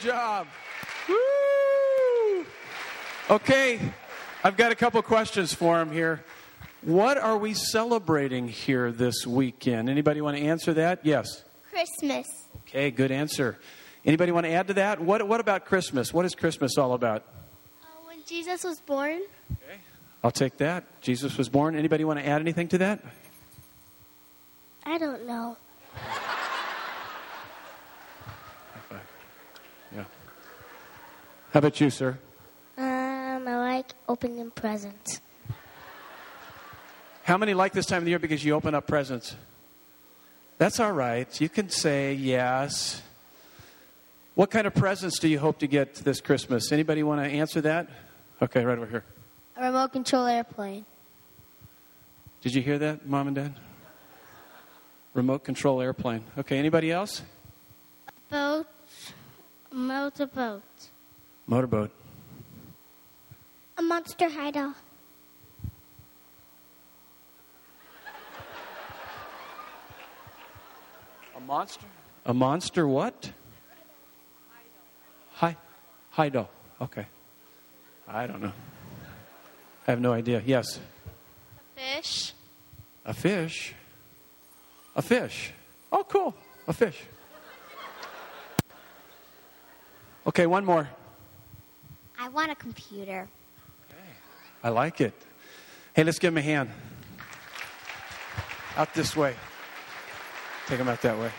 Job. Woo! Okay, I've got a couple questions for him here. What are we celebrating here this weekend? Anybody want to answer that? Yes. Christmas. Okay, good answer. Anybody want to add to that? What, what about Christmas? What is Christmas all about? Uh, when Jesus was born. Okay, I'll take that. Jesus was born. Anybody want to add anything to that? I don't know. How about you, sir? Um, I like opening presents. How many like this time of the year because you open up presents? That's all right. You can say yes. What kind of presents do you hope to get this Christmas? Anybody want to answer that? Okay, right over here. A remote control airplane. Did you hear that, mom and dad? Remote control airplane. Okay, anybody else? Boat. A motorboat. Motorboat. A monster hideout. A monster? A monster what? Hi. Hido. Okay. I don't know. I have no idea. Yes. A fish. A fish. A fish. Oh, cool. A fish. Okay, one more. Want a computer. I like it. Hey, let's give him a hand. Out this way. Take him out that way.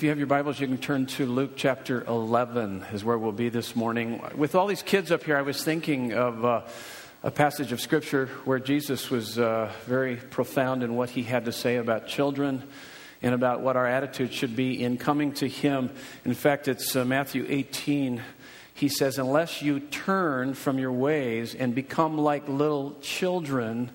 If you have your Bibles, you can turn to Luke chapter 11, is where we'll be this morning. With all these kids up here, I was thinking of uh, a passage of Scripture where Jesus was uh, very profound in what he had to say about children and about what our attitude should be in coming to him. In fact, it's uh, Matthew 18. He says, Unless you turn from your ways and become like little children,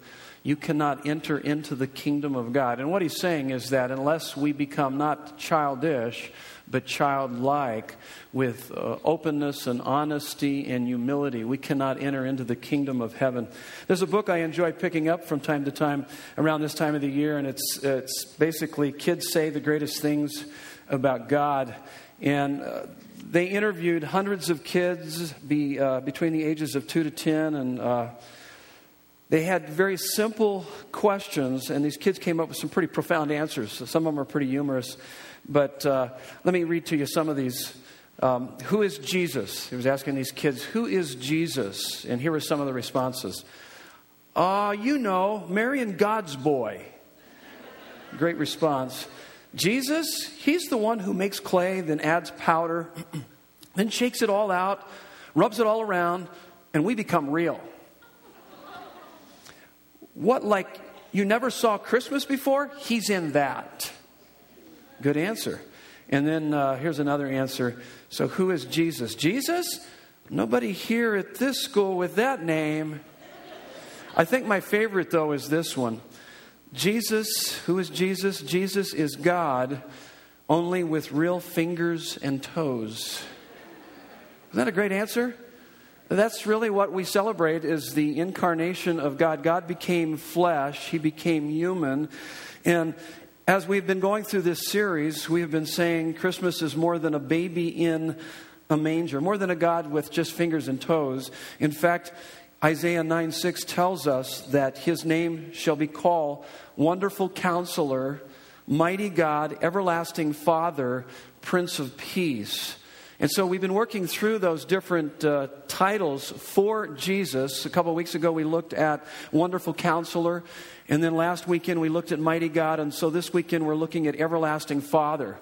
you cannot enter into the kingdom of God. And what he's saying is that unless we become not childish, but childlike, with uh, openness and honesty and humility, we cannot enter into the kingdom of heaven. There's a book I enjoy picking up from time to time around this time of the year, and it's, it's basically Kids Say the Greatest Things About God. And uh, they interviewed hundreds of kids be, uh, between the ages of 2 to 10 and uh, they had very simple questions, and these kids came up with some pretty profound answers. Some of them are pretty humorous. But uh, let me read to you some of these. Um, who is Jesus? He was asking these kids, Who is Jesus? And here are some of the responses. Ah, uh, you know, Marion God's boy. Great response. Jesus, he's the one who makes clay, then adds powder, then shakes it all out, rubs it all around, and we become real. What, like, you never saw Christmas before? He's in that. Good answer. And then uh, here's another answer. So, who is Jesus? Jesus? Nobody here at this school with that name. I think my favorite, though, is this one Jesus, who is Jesus? Jesus is God, only with real fingers and toes. Isn't that a great answer? That's really what we celebrate is the incarnation of God. God became flesh, he became human, and As we've been going through this series, we have been saying Christmas is more than a baby in a manger, more than a God with just fingers and toes. In fact, Isaiah 9 6 tells us that his name shall be called Wonderful Counselor, Mighty God, Everlasting Father, Prince of Peace. And so we've been working through those different uh, titles for Jesus. A couple of weeks ago, we looked at Wonderful Counselor. And then last weekend, we looked at Mighty God. And so this weekend, we're looking at Everlasting Father.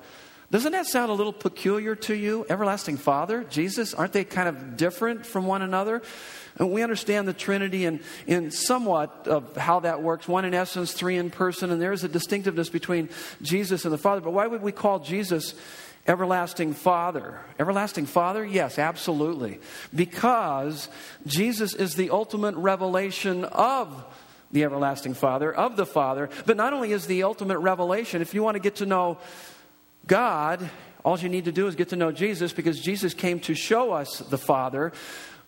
Doesn't that sound a little peculiar to you? Everlasting Father, Jesus, aren't they kind of different from one another? And we understand the Trinity and somewhat of how that works one in essence, three in person, and there is a distinctiveness between Jesus and the Father. But why would we call Jesus everlasting Father. Everlasting Father? Yes, absolutely. Because Jesus is the ultimate revelation of the everlasting Father, of the Father. But not only is the ultimate revelation, if you want to get to know God, all you need to do is get to know Jesus because Jesus came to show us the Father.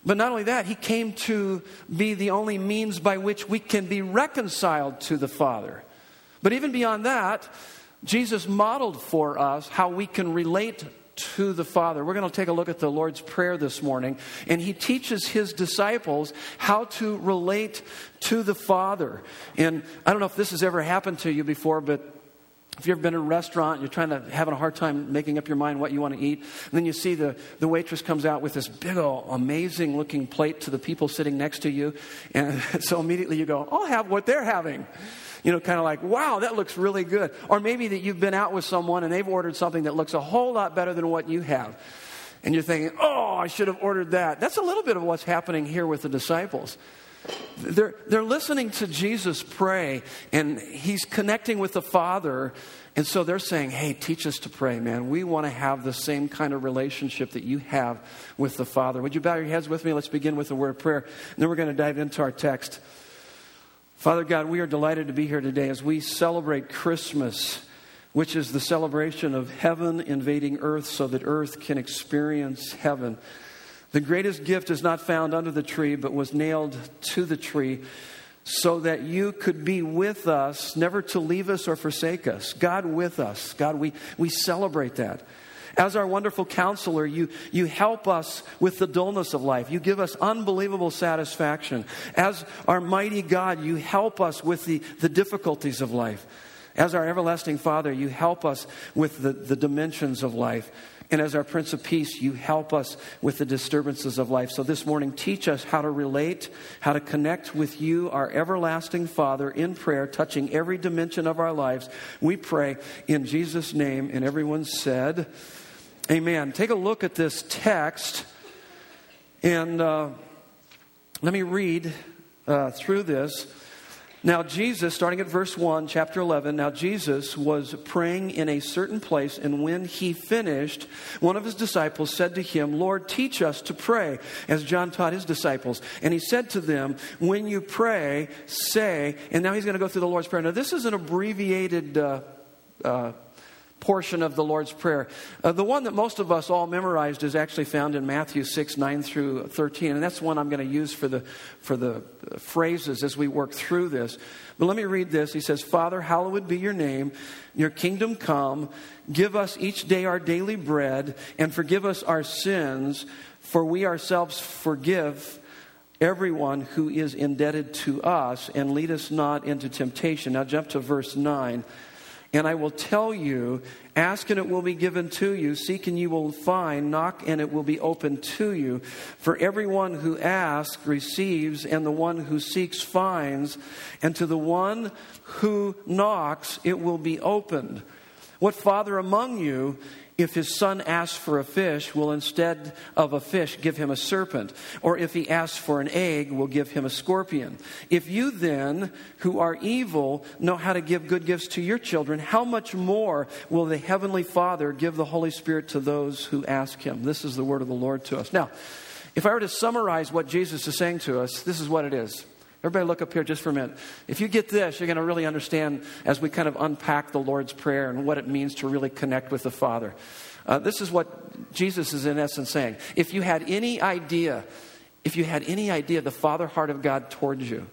But not only that, he came to be the only means by which we can be reconciled to the Father. But even beyond that, Jesus modeled for us how we can relate to the Father. We're going to take a look at the Lord's Prayer this morning, and he teaches his disciples how to relate to the Father. And I don't know if this has ever happened to you before, but if you've ever been in a restaurant, you're trying to having a hard time making up your mind what you want to eat, and then you see the, the waitress comes out with this big old amazing looking plate to the people sitting next to you, and so immediately you go, I'll have what they're having you know, kind of like, wow, that looks really good. Or maybe that you've been out with someone and they've ordered something that looks a whole lot better than what you have. And you're thinking, oh, I should have ordered that. That's a little bit of what's happening here with the disciples. They're, they're listening to Jesus pray, and he's connecting with the Father. And so they're saying, hey, teach us to pray, man. We want to have the same kind of relationship that you have with the Father. Would you bow your heads with me? Let's begin with a word of prayer. And then we're going to dive into our text. Father God, we are delighted to be here today as we celebrate Christmas, which is the celebration of heaven invading earth so that earth can experience heaven. The greatest gift is not found under the tree, but was nailed to the tree so that you could be with us, never to leave us or forsake us. God with us. God, we, we celebrate that. As our wonderful counselor, you, you help us with the dullness of life. You give us unbelievable satisfaction. As our mighty God, you help us with the, the difficulties of life. As our everlasting Father, you help us with the, the dimensions of life. And as our Prince of Peace, you help us with the disturbances of life. So this morning, teach us how to relate, how to connect with you, our everlasting Father, in prayer, touching every dimension of our lives. We pray in Jesus' name. And everyone said, Amen. Take a look at this text, and uh, let me read uh, through this. Now, Jesus, starting at verse 1, chapter 11, now Jesus was praying in a certain place, and when he finished, one of his disciples said to him, Lord, teach us to pray, as John taught his disciples. And he said to them, When you pray, say, and now he's going to go through the Lord's Prayer. Now, this is an abbreviated uh, uh portion of the Lord's Prayer. Uh, the one that most of us all memorized is actually found in Matthew 6, 9 through 13, and that's one I'm going to use for the, for the phrases as we work through this. But let me read this. He says, Father, hallowed be your name, your kingdom come, give us each day our daily bread, and forgive us our sins, for we ourselves forgive everyone who is indebted to us, and lead us not into temptation. Now jump to verse 9. And I will tell you, ask and it will be given to you, seek and you will find, knock and it will be opened to you. For everyone who asks receives, and the one who seeks finds, and to the one who knocks it will be opened. What father among you if his son asks for a fish, will instead of a fish give him a serpent? Or if he asks for an egg, will give him a scorpion? If you then, who are evil, know how to give good gifts to your children, how much more will the Heavenly Father give the Holy Spirit to those who ask him? This is the word of the Lord to us. Now, if I were to summarize what Jesus is saying to us, this is what it is. Everybody, look up here just for a minute. If you get this, you're going to really understand as we kind of unpack the Lord's Prayer and what it means to really connect with the Father. Uh, this is what Jesus is in essence saying. If you had any idea, if you had any idea of the Father heart of God towards you,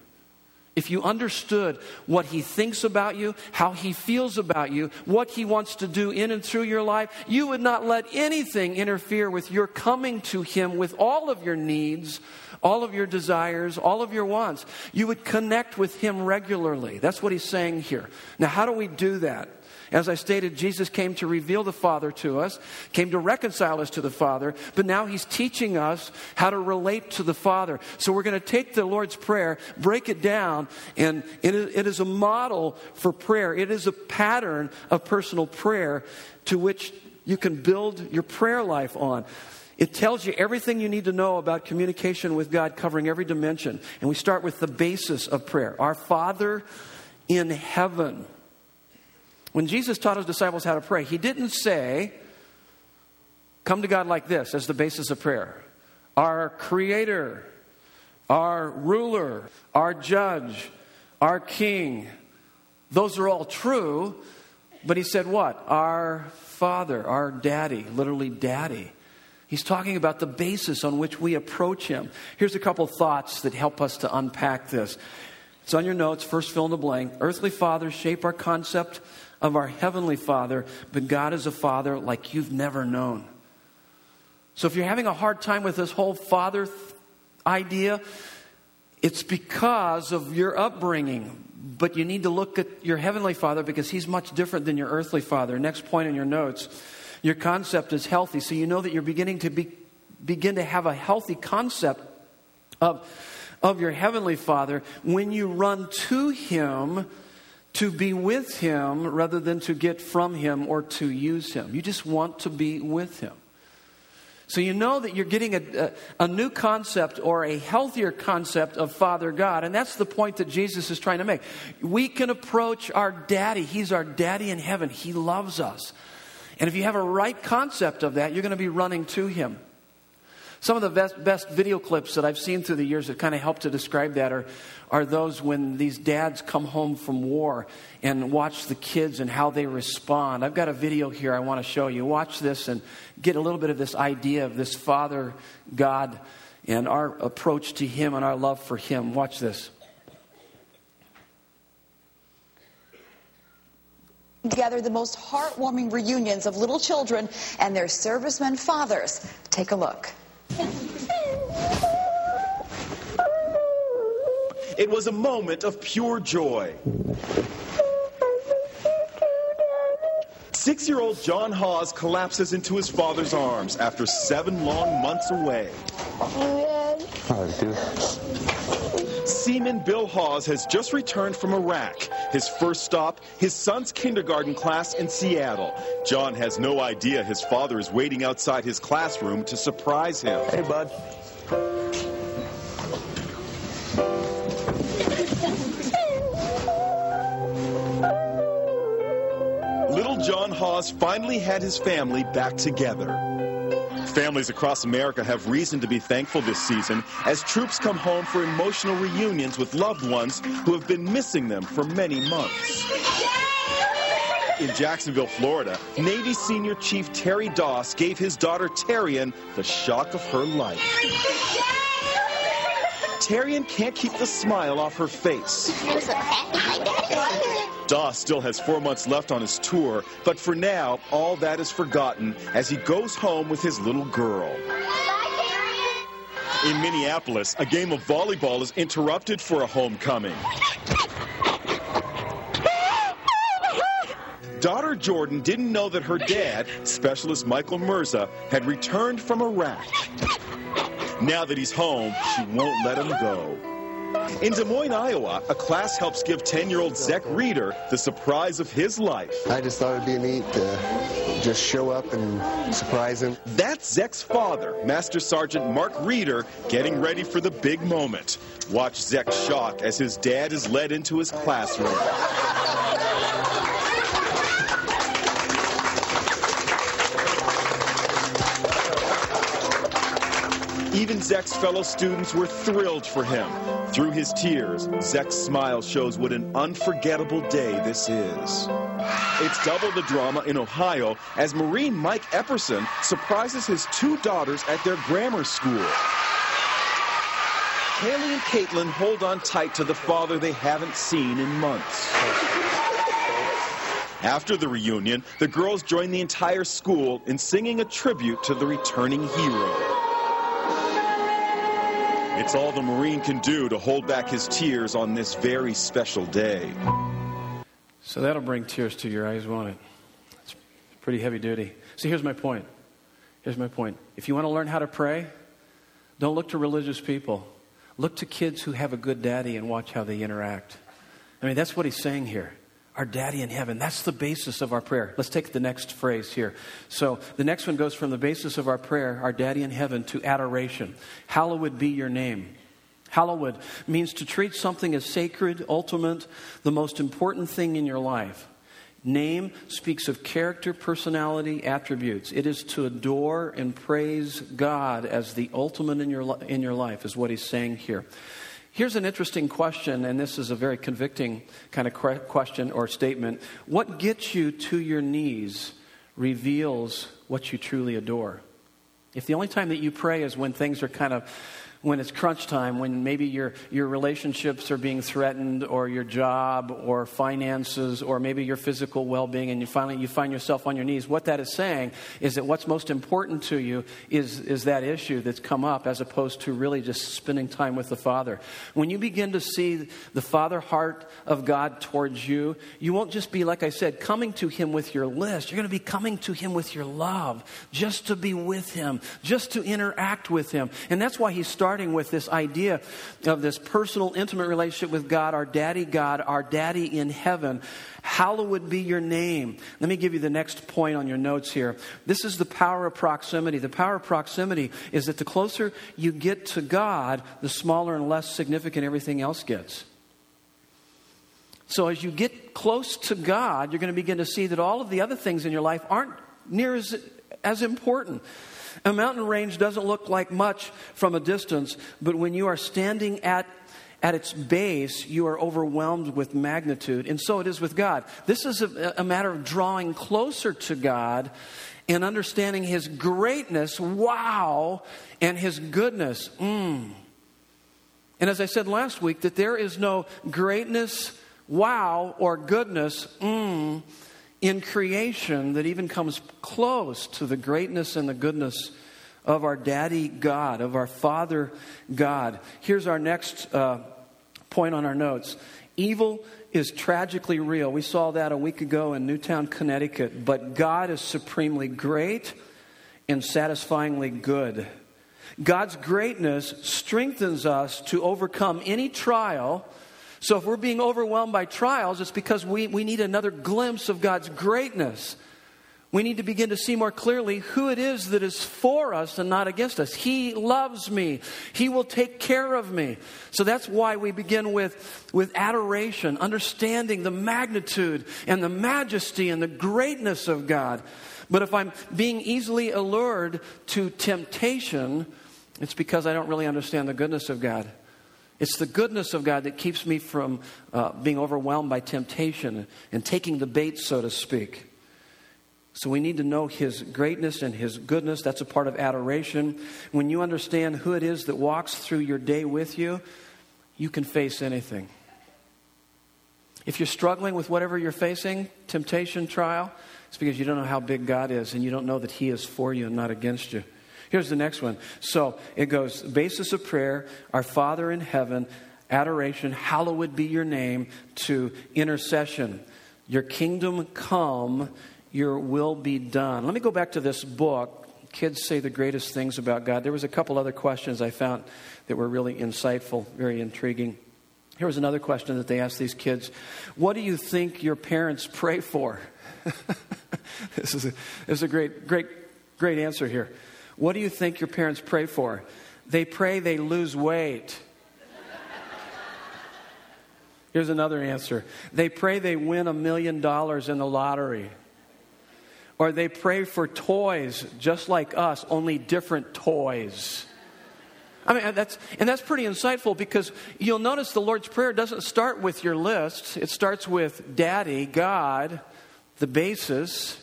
if you understood what he thinks about you, how he feels about you, what he wants to do in and through your life, you would not let anything interfere with your coming to him with all of your needs, all of your desires, all of your wants. You would connect with him regularly. That's what he's saying here. Now, how do we do that? As I stated, Jesus came to reveal the Father to us, came to reconcile us to the Father, but now He's teaching us how to relate to the Father. So we're going to take the Lord's Prayer, break it down, and it is a model for prayer. It is a pattern of personal prayer to which you can build your prayer life on. It tells you everything you need to know about communication with God, covering every dimension. And we start with the basis of prayer Our Father in heaven. When Jesus taught his disciples how to pray, he didn't say, Come to God like this as the basis of prayer. Our Creator, our ruler, our judge, our king. Those are all true, but he said what? Our Father, our daddy, literally daddy. He's talking about the basis on which we approach him. Here's a couple thoughts that help us to unpack this. It's on your notes, first fill in the blank. Earthly fathers shape our concept of our Heavenly Father, but God is a Father like you've never known. So if you're having a hard time with this whole Father th- idea, it's because of your upbringing. But you need to look at your Heavenly Father because He's much different than your earthly Father. Next point in your notes your concept is healthy. So you know that you're beginning to be, begin to have a healthy concept of, of your Heavenly Father when you run to Him to be with Him rather than to get from Him or to use Him. You just want to be with Him. So you know that you're getting a, a, a, new concept or a healthier concept of Father God. And that's the point that Jesus is trying to make. We can approach our daddy. He's our daddy in heaven. He loves us. And if you have a right concept of that, you're going to be running to Him. Some of the best, best video clips that I've seen through the years that kind of help to describe that are, are those when these dads come home from war and watch the kids and how they respond. I've got a video here I want to show you. Watch this and get a little bit of this idea of this Father God and our approach to Him and our love for Him. Watch this. Together the most heartwarming reunions of little children and their servicemen fathers. Take a look. It was a moment of pure joy. Six year old John Hawes collapses into his father's arms after seven long months away. Seaman Bill Hawes has just returned from Iraq. His first stop, his son's kindergarten class in Seattle. John has no idea his father is waiting outside his classroom to surprise him. Hey, bud. Little John Hawes finally had his family back together. Families across America have reason to be thankful this season as troops come home for emotional reunions with loved ones who have been missing them for many months. In Jacksonville, Florida, Navy Senior Chief Terry Doss gave his daughter Terrian the shock of her life. Terrian can't keep the smile off her face. Doss still has four months left on his tour, but for now, all that is forgotten as he goes home with his little girl. In Minneapolis, a game of volleyball is interrupted for a homecoming. Daughter Jordan didn't know that her dad, Specialist Michael Mirza, had returned from Iraq. Now that he's home, she won't let him go. In Des Moines, Iowa, a class helps give 10-year-old Zach Reeder the surprise of his life. I just thought it'd be neat to just show up and surprise him. That's Zach's father, Master Sergeant Mark Reeder, getting ready for the big moment. Watch Zach's shock as his dad is led into his classroom. Even Zach's fellow students were thrilled for him. Through his tears, Zach's smile shows what an unforgettable day this is. It's double the drama in Ohio as Marine Mike Epperson surprises his two daughters at their grammar school. Kaylee and Caitlin hold on tight to the father they haven't seen in months. After the reunion, the girls join the entire school in singing a tribute to the returning hero. It's all the Marine can do to hold back his tears on this very special day. So that'll bring tears to your eyes, won't it? It's pretty heavy duty. See, here's my point. Here's my point. If you want to learn how to pray, don't look to religious people. Look to kids who have a good daddy and watch how they interact. I mean, that's what he's saying here. Our daddy in heaven. That's the basis of our prayer. Let's take the next phrase here. So the next one goes from the basis of our prayer, our daddy in heaven, to adoration. Hallowed be your name. Hallowed means to treat something as sacred, ultimate, the most important thing in your life. Name speaks of character, personality, attributes. It is to adore and praise God as the ultimate in your, in your life, is what he's saying here. Here's an interesting question, and this is a very convicting kind of question or statement. What gets you to your knees reveals what you truly adore. If the only time that you pray is when things are kind of when it's crunch time, when maybe your, your relationships are being threatened, or your job, or finances, or maybe your physical well being, and you finally you find yourself on your knees, what that is saying is that what's most important to you is, is that issue that's come up as opposed to really just spending time with the Father. When you begin to see the Father heart of God towards you, you won't just be, like I said, coming to Him with your list. You're going to be coming to Him with your love, just to be with Him, just to interact with Him. And that's why He started starting with this idea of this personal, intimate relationship with God, our daddy God, our daddy in heaven. Hallowed be your name. Let me give you the next point on your notes here. This is the power of proximity. The power of proximity is that the closer you get to God, the smaller and less significant everything else gets. So, as you get close to God, you're going to begin to see that all of the other things in your life aren't near as, as important. A mountain range doesn't look like much from a distance, but when you are standing at at its base, you are overwhelmed with magnitude. And so it is with God. This is a, a, matter of drawing closer to God and understanding His greatness, wow, and His goodness. Mm. And as I said last week, that there is no greatness, wow, or goodness, mm, in creation that even comes close to the greatness and the goodness of our daddy God, of our Father God. Here's our next uh, point on our notes evil is tragically real. We saw that a week ago in Newtown, Connecticut. But God is supremely great and satisfyingly good. God's greatness strengthens us to overcome any trial so if we're being overwhelmed by trials, it's because we, we need another glimpse of God's greatness. We need to begin to see more clearly who it is that is for us and not against us. He loves me. He will take care of me. So that's why we begin with, with adoration, understanding the magnitude and the majesty and the greatness of God. But if I'm being easily allured to temptation, it's because I don't really understand the goodness of God. It's the goodness of God that keeps me from uh, being overwhelmed by temptation and taking the bait, so to speak. So we need to know His greatness and His goodness. That's a part of adoration. When you understand who it is that walks through your day with you, you can face anything. If you're struggling with whatever you're facing, temptation, trial, it's because you don't know how big God is and you don't know that He is for you and not against you. Here's the next one. So it goes basis of prayer, our Father in heaven, adoration, hallowed be your name, to intercession. Your kingdom come, your will be done. Let me go back to this book. Kids say the greatest things about God. There was a couple other questions I found that were really insightful, very intriguing. Here was another question that they asked these kids What do you think your parents pray for? this, is a, this is a great, great, great answer here. What do you think your parents pray for? They pray they lose weight. Here's another answer they pray they win a million dollars in the lottery. Or they pray for toys just like us, only different toys. I mean, that's, and that's pretty insightful because you'll notice the Lord's Prayer doesn't start with your list. It starts with Daddy, God, the basis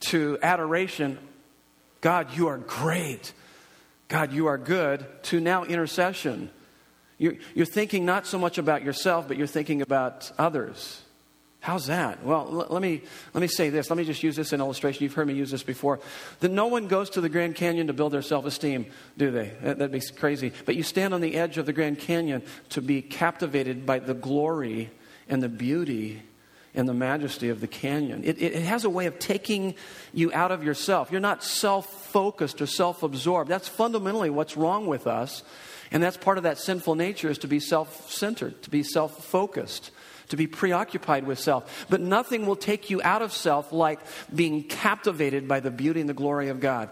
to adoration God, you are great. God, you are good, to now intercession. You're, you're thinking not so much about yourself, but you're thinking about others. How's that? Well, let, me, let me say this. Let me just use this in illustration. You've heard me use this before. That no one goes to the Grand Canyon to build their self esteem, do they? That, that'd be crazy. But you stand on the edge of the Grand Canyon to be captivated by the glory and the beauty and the majesty of the canyon. It, it, it has a way of taking you out of yourself. You're not self focused or self absorbed. That's fundamentally what's wrong with us. And that's part of that sinful nature is to be self centered, to be self focused, to be preoccupied with self. But nothing will take you out of self like being captivated by the beauty and the glory of God.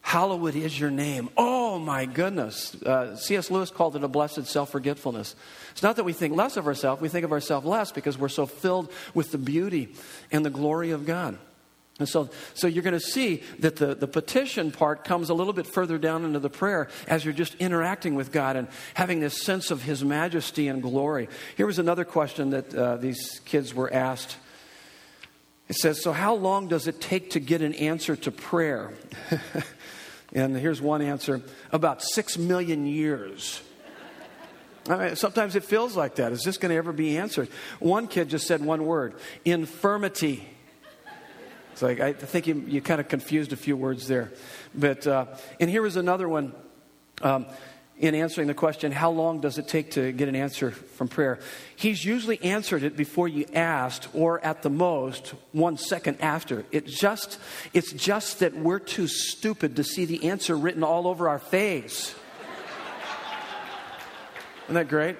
Hallowed is your name. Oh my goodness. Uh, C.S. Lewis called it a blessed self forgetfulness. It's not that we think less of ourselves, we think of ourselves less because we're so filled with the beauty and the glory of God. And so, so you're going to see that the, the petition part comes a little bit further down into the prayer as you're just interacting with God and having this sense of His majesty and glory. Here was another question that uh, these kids were asked. It says, So, how long does it take to get an answer to prayer? and here's one answer about six million years. I mean, sometimes it feels like that. Is this going to ever be answered? One kid just said one word infirmity. It's like, I think you, you kind of confused a few words there. But, uh, and here is another one. Um, in answering the question, how long does it take to get an answer from prayer? He's usually answered it before you asked, or at the most, one second after. It's just, it's just that we're too stupid to see the answer written all over our face. Isn't that great?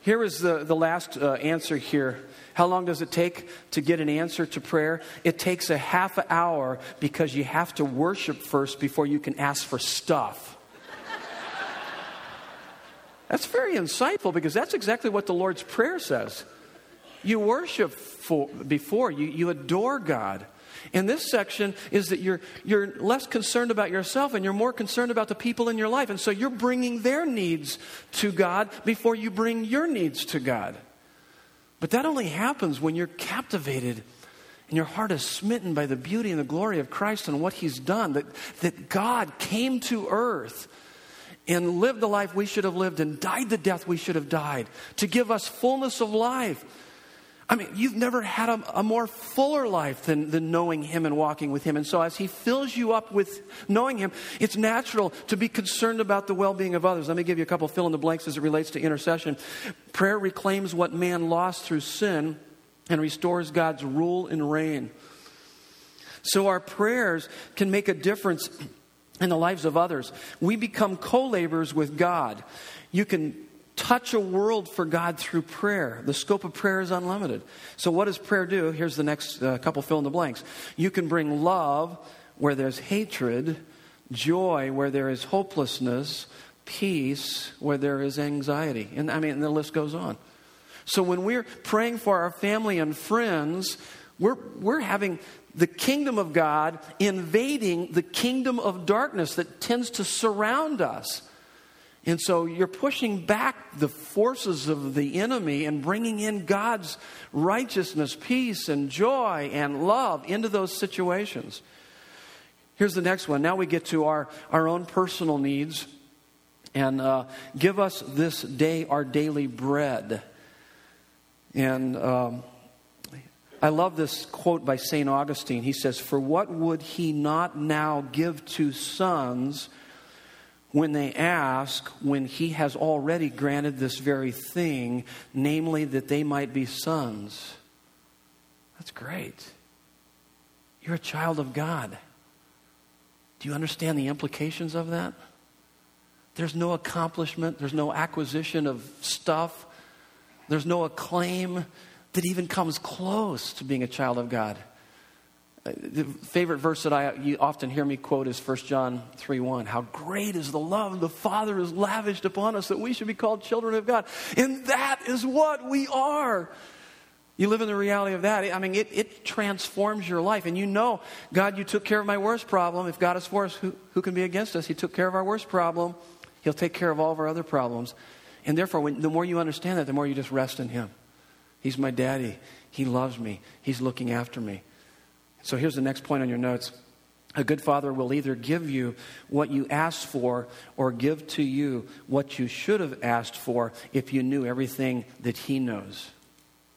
Here is the, the last uh, answer here how long does it take to get an answer to prayer? It takes a half an hour because you have to worship first before you can ask for stuff. That's very insightful because that's exactly what the Lord's Prayer says. You worship for, before, you, you adore God. And this section is that you're, you're less concerned about yourself and you're more concerned about the people in your life. And so you're bringing their needs to God before you bring your needs to God. But that only happens when you're captivated and your heart is smitten by the beauty and the glory of Christ and what He's done. That, that God came to earth and lived the life we should have lived and died the death we should have died to give us fullness of life. I mean, you've never had a, a, more fuller life than, than knowing Him and walking with Him. And so, as He fills you up with knowing Him, it's natural to be concerned about the well being of others. Let me give you a couple fill in the blanks as it relates to intercession. Prayer reclaims what man lost through sin and restores God's rule and reign. So, our prayers can make a difference in the lives of others. We become co laborers with God. You can touch a world for God through prayer. The scope of prayer is unlimited. So, what does prayer do? Here's the next uh, couple fill in the blanks. You can bring love where there's hatred, joy where there is hopelessness, peace where there is anxiety. And I mean, the list goes on. So, when we're praying for our family and friends, we're, we're having the kingdom of God invading the kingdom of darkness that tends to surround us. And so you're pushing back the forces of the enemy and bringing in God's righteousness, peace, and joy and love into those situations. Here's the next one. Now we get to our, our own personal needs. And uh, give us this day our daily bread. And um, I love this quote by St. Augustine. He says, For what would he not now give to sons? when they ask when he has already granted this very thing, namely that they might be sons. That's great. You're a child of God. Do you understand the implications of that? There's no accomplishment, there's no acquisition of stuff, there's no acclaim that even comes close to being a child of God uh, the favorite verse that I you often hear me quote is 1 John 3 1. How great is the love the Father has lavished upon us that we should be called children of God. And that is what we are. You live in the reality of that. I mean, it, it transforms your life. And you know, God, you took care of my worst problem. If God is for us, who, who can be against us? He took care of our worst problem. He'll take care of all of our other problems. And therefore, when, the more you understand that, the more you just rest in Him. He's my daddy. He loves me. He's looking after me. So here's the next point on your notes. A good father will either give you what you asked for or give to you what you should have asked for if you knew everything that he knows.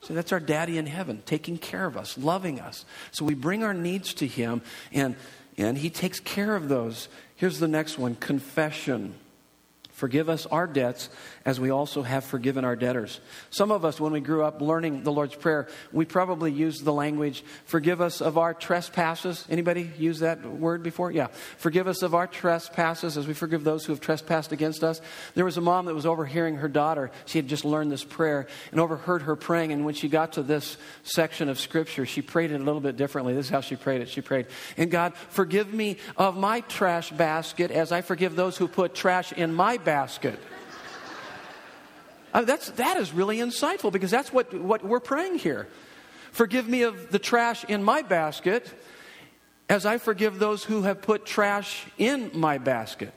So that's our daddy in heaven, taking care of us, loving us. So we bring our needs to him, and, and he takes care of those. Here's the next one confession. Forgive us our debts as we also have forgiven our debtors. Some of us, when we grew up learning the Lord's Prayer, we probably used the language, forgive us of our trespasses. Anybody use that word before? Yeah. Forgive us of our trespasses as we forgive those who have trespassed against us. There was a mom that was overhearing her daughter. She had just learned this prayer and overheard her praying. And when she got to this section of Scripture, she prayed it a little bit differently. This is how she prayed it. She prayed, And God, forgive me of my trash basket as I forgive those who put trash in my basket. Uh, that's, that is really insightful because that's what, what we're praying here. Forgive me of the trash in my basket as I forgive those who have put trash in my basket.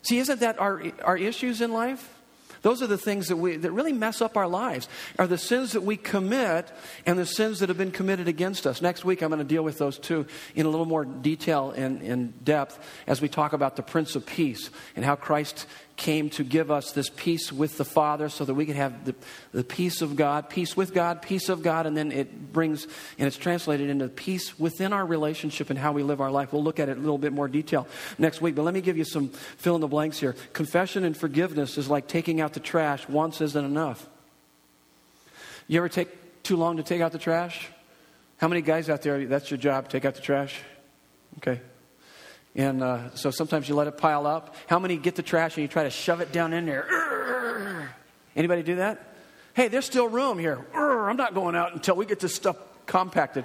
See, isn't that our, our issues in life? Those are the things that, we, that really mess up our lives, are the sins that we commit and the sins that have been committed against us. Next week, I'm going to deal with those two in a little more detail and, and depth as we talk about the Prince of Peace and how Christ came to give us this peace with the Father so that we could have the, the peace of God, peace with God, peace of God, and then it brings, and it's translated into peace within our relationship and how we live our life. We'll look at it a little bit more detail next week, but let me give you some fill in the blanks here. Confession and forgiveness is like taking out the trash. Once isn't enough. You ever take too long to take out the trash? How many guys out there, that's your job, take out the trash? Okay, and uh, so sometimes you let it pile up. How many get the trash and you try to shove it down in there? Anybody do that? Hey, there's still room here. I'm not going out until we get this stuff compacted.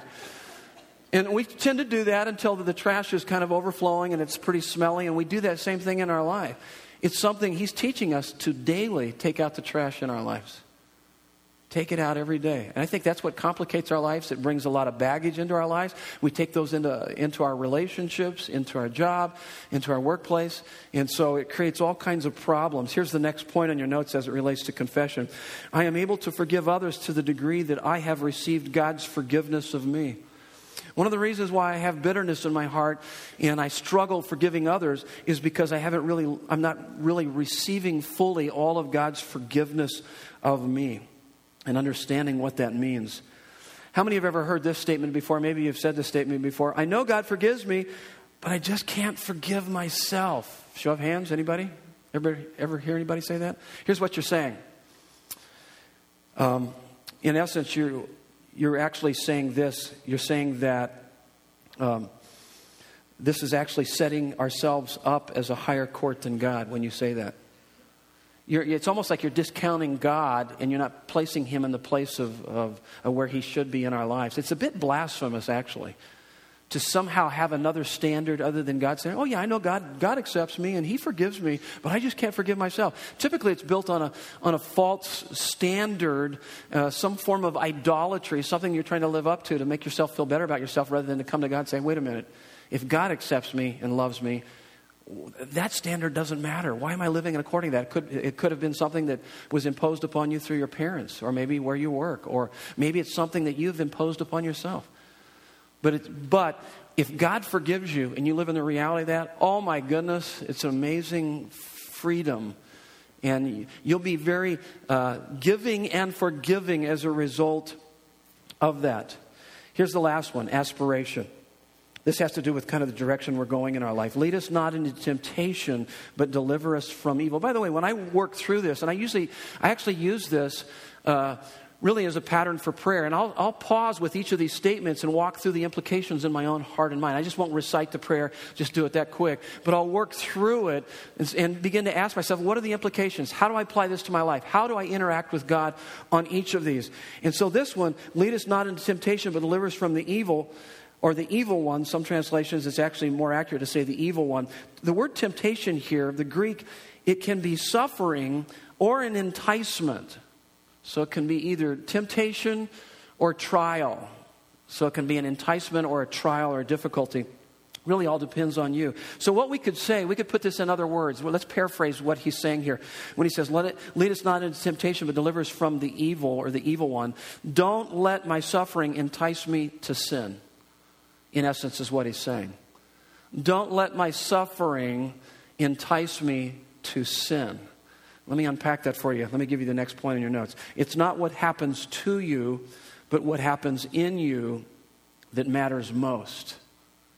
And we tend to do that until the trash is kind of overflowing and it's pretty smelly, and we do that same thing in our life. It's something He's teaching us to daily take out the trash in our lives. Take it out every day. And I think that's what complicates our lives. It brings a lot of baggage into our lives. We take those into, into our relationships, into our job, into our workplace. And so it creates all kinds of problems. Here's the next point on your notes as it relates to confession I am able to forgive others to the degree that I have received God's forgiveness of me. One of the reasons why I have bitterness in my heart and I struggle forgiving others is because I haven't really, I'm not really receiving fully all of God's forgiveness of me and understanding what that means. How many have ever heard this statement before? Maybe you've said this statement before. I know God forgives me, but I just can't forgive myself. Show of hands, anybody? Ever, ever hear anybody say that? Here's what you're saying. Um, in essence, you're, you're actually saying this. You're saying that um, this is actually setting ourselves up as a higher court than God when you say that. You're, it's almost like you're discounting God and you're not placing Him in the place of, of, of where He should be in our lives. It's a bit blasphemous, actually, to somehow have another standard other than God saying, Oh, yeah, I know God, God accepts me and He forgives me, but I just can't forgive myself. Typically, it's built on a, on a false standard, uh, some form of idolatry, something you're trying to live up to to make yourself feel better about yourself rather than to come to God and say, Wait a minute, if God accepts me and loves me, that standard doesn't matter. Why am I living according to that? It could, it could have been something that was imposed upon you through your parents, or maybe where you work, or maybe it's something that you've imposed upon yourself. But, it, but if God forgives you and you live in the reality of that, oh my goodness, it's amazing freedom. And you'll be very uh, giving and forgiving as a result of that. Here's the last one aspiration. This has to do with kind of the direction we're going in our life. Lead us not into temptation, but deliver us from evil. By the way, when I work through this, and I usually, I actually use this uh, really as a pattern for prayer, and I'll, I'll pause with each of these statements and walk through the implications in my own heart and mind. I just won't recite the prayer, just do it that quick, but I'll work through it and, and begin to ask myself, what are the implications? How do I apply this to my life? How do I interact with God on each of these? And so this one, lead us not into temptation, but deliver us from the evil or the evil one. Some translations, it's actually more accurate to say the evil one. The word temptation here, the Greek, it can be suffering or an enticement. So it can be either temptation or trial. So it can be an enticement or a trial or a difficulty. Really, all depends on you. So, what we could say, we could put this in other words. Well, let's paraphrase what he's saying here. When he says, let it, Lead us not into temptation, but deliver us from the evil or the evil one. Don't let my suffering entice me to sin in essence, is what he's saying. Don't let my suffering entice me to sin. Let me unpack that for you. Let me give you the next point in your notes. It's not what happens to you, but what happens in you that matters most.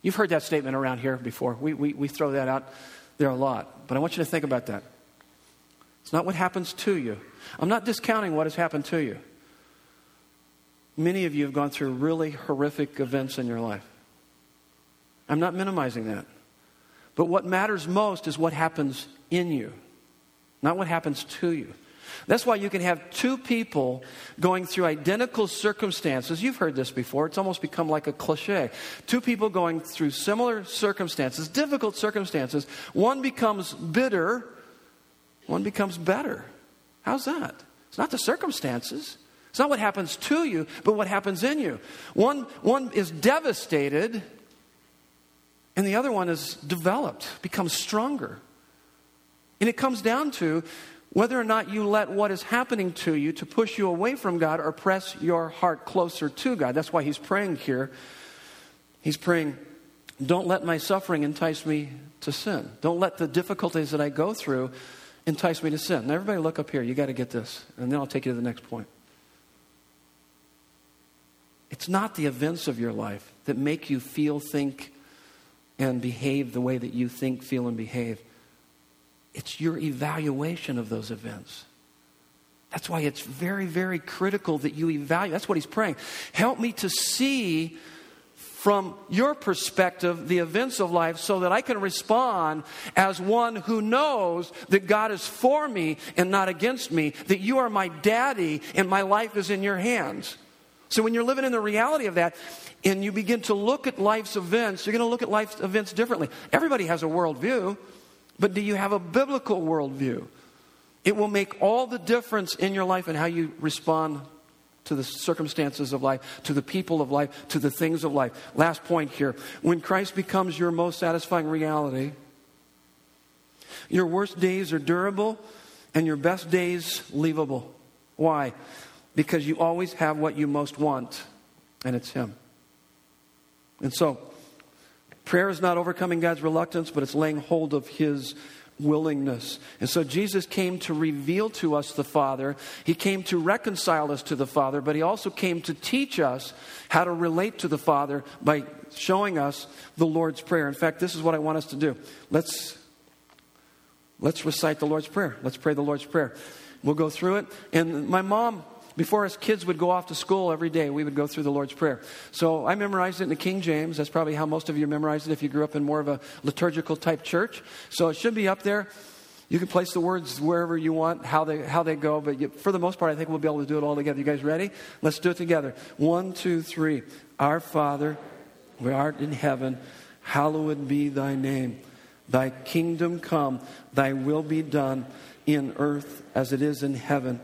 You've heard that statement around here before. We, we, we throw that out there a lot. But I want you to think about that. It's not what happens to you. I'm not discounting what has happened to you. Many of you have gone through really horrific events in your life. I'm not minimizing that. But what matters most is what happens in you, not what happens to you. That's why you can have two people going through identical circumstances. You've heard this before. It's almost become like a cliche. Two people going through similar circumstances, difficult circumstances. One becomes bitter, one becomes better. How's that? It's not the circumstances. It's not what happens to you, but what happens in you. One, one is devastated, and the other one is developed, becomes stronger. And it comes down to whether or not you let what is happening to you to push you away from God or press your heart closer to God. That's why he's praying here. He's praying, don't let my suffering entice me to sin. Don't let the difficulties that I go through entice me to sin. Now, everybody, look up here. You got to get this, and then I'll take you to the next point. It's not the events of your life that make you feel, think, and behave the way that you think, feel, and behave. It's your evaluation of those events. That's why it's very, very critical that you evaluate. That's what he's praying. Help me to see from your perspective the events of life so that I can respond as one who knows that God is for me and not against me, that you are my daddy and my life is in your hands. So when you're living in the reality of that and you begin to look at life's events, you're going to look at life's events differently. Everybody has a worldview. But do you have a biblical worldview? It will make all the difference in your life and how you respond to the circumstances of life, to the people of life, to the things of life. Last point here. When Christ becomes your most satisfying reality, your worst days are durable and your best days leavable. Why? Because you always have what you most want, and it's Him. And so, Prayer is not overcoming God's reluctance, but it's laying hold of His willingness. And so Jesus came to reveal to us the Father. He came to reconcile us to the Father, but He also came to teach us how to relate to the Father by showing us the Lord's Prayer. In fact, this is what I want us to do. Let's, let's recite the Lord's Prayer. Let's pray the Lord's Prayer. We'll go through it. And my mom before us kids would go off to school every day, we would go through the Lord's Prayer. So I memorized it in the King James. That's probably how most of you memorized it if you grew up in more of a liturgical type church. So it should be up there. You can place the words wherever you want, how they, how they go, but you, for the most part, I think we'll be able to do it all together. You guys ready? Let's do it together. One, two, three. Our Father, who art in heaven, hallowed be thy name. Thy kingdom come, thy will be done in earth as it is in heaven.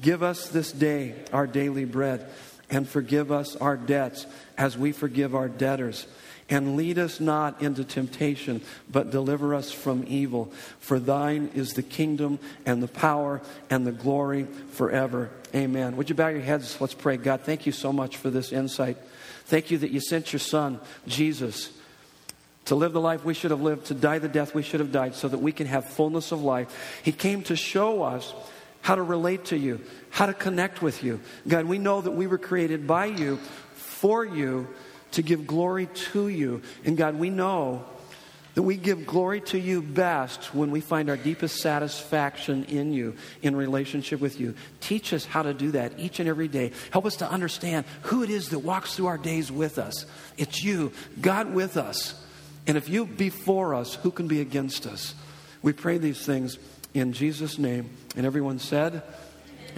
Give us this day our daily bread, and forgive us our debts as we forgive our debtors. And lead us not into temptation, but deliver us from evil. For thine is the kingdom and the power and the glory forever. Amen. Would you bow your heads? Let's pray. God, thank you so much for this insight. Thank you that you sent your son, Jesus, to live the life we should have lived, to die the death we should have died, so that we can have fullness of life. He came to show us how to relate to you, how to connect with you. God, we know that we were created by you, for you, to give glory to you. And God, we know that we give glory to you best when we find our deepest satisfaction in you, in relationship with you. Teach us how to do that each and every day. Help us to understand who it is that walks through our days with us. It's you, God with us. And if you be for us, who can be against us? We pray these things in Jesus' name. And everyone said,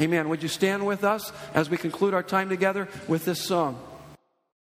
Amen. Would you stand with us as we conclude our time together with this song?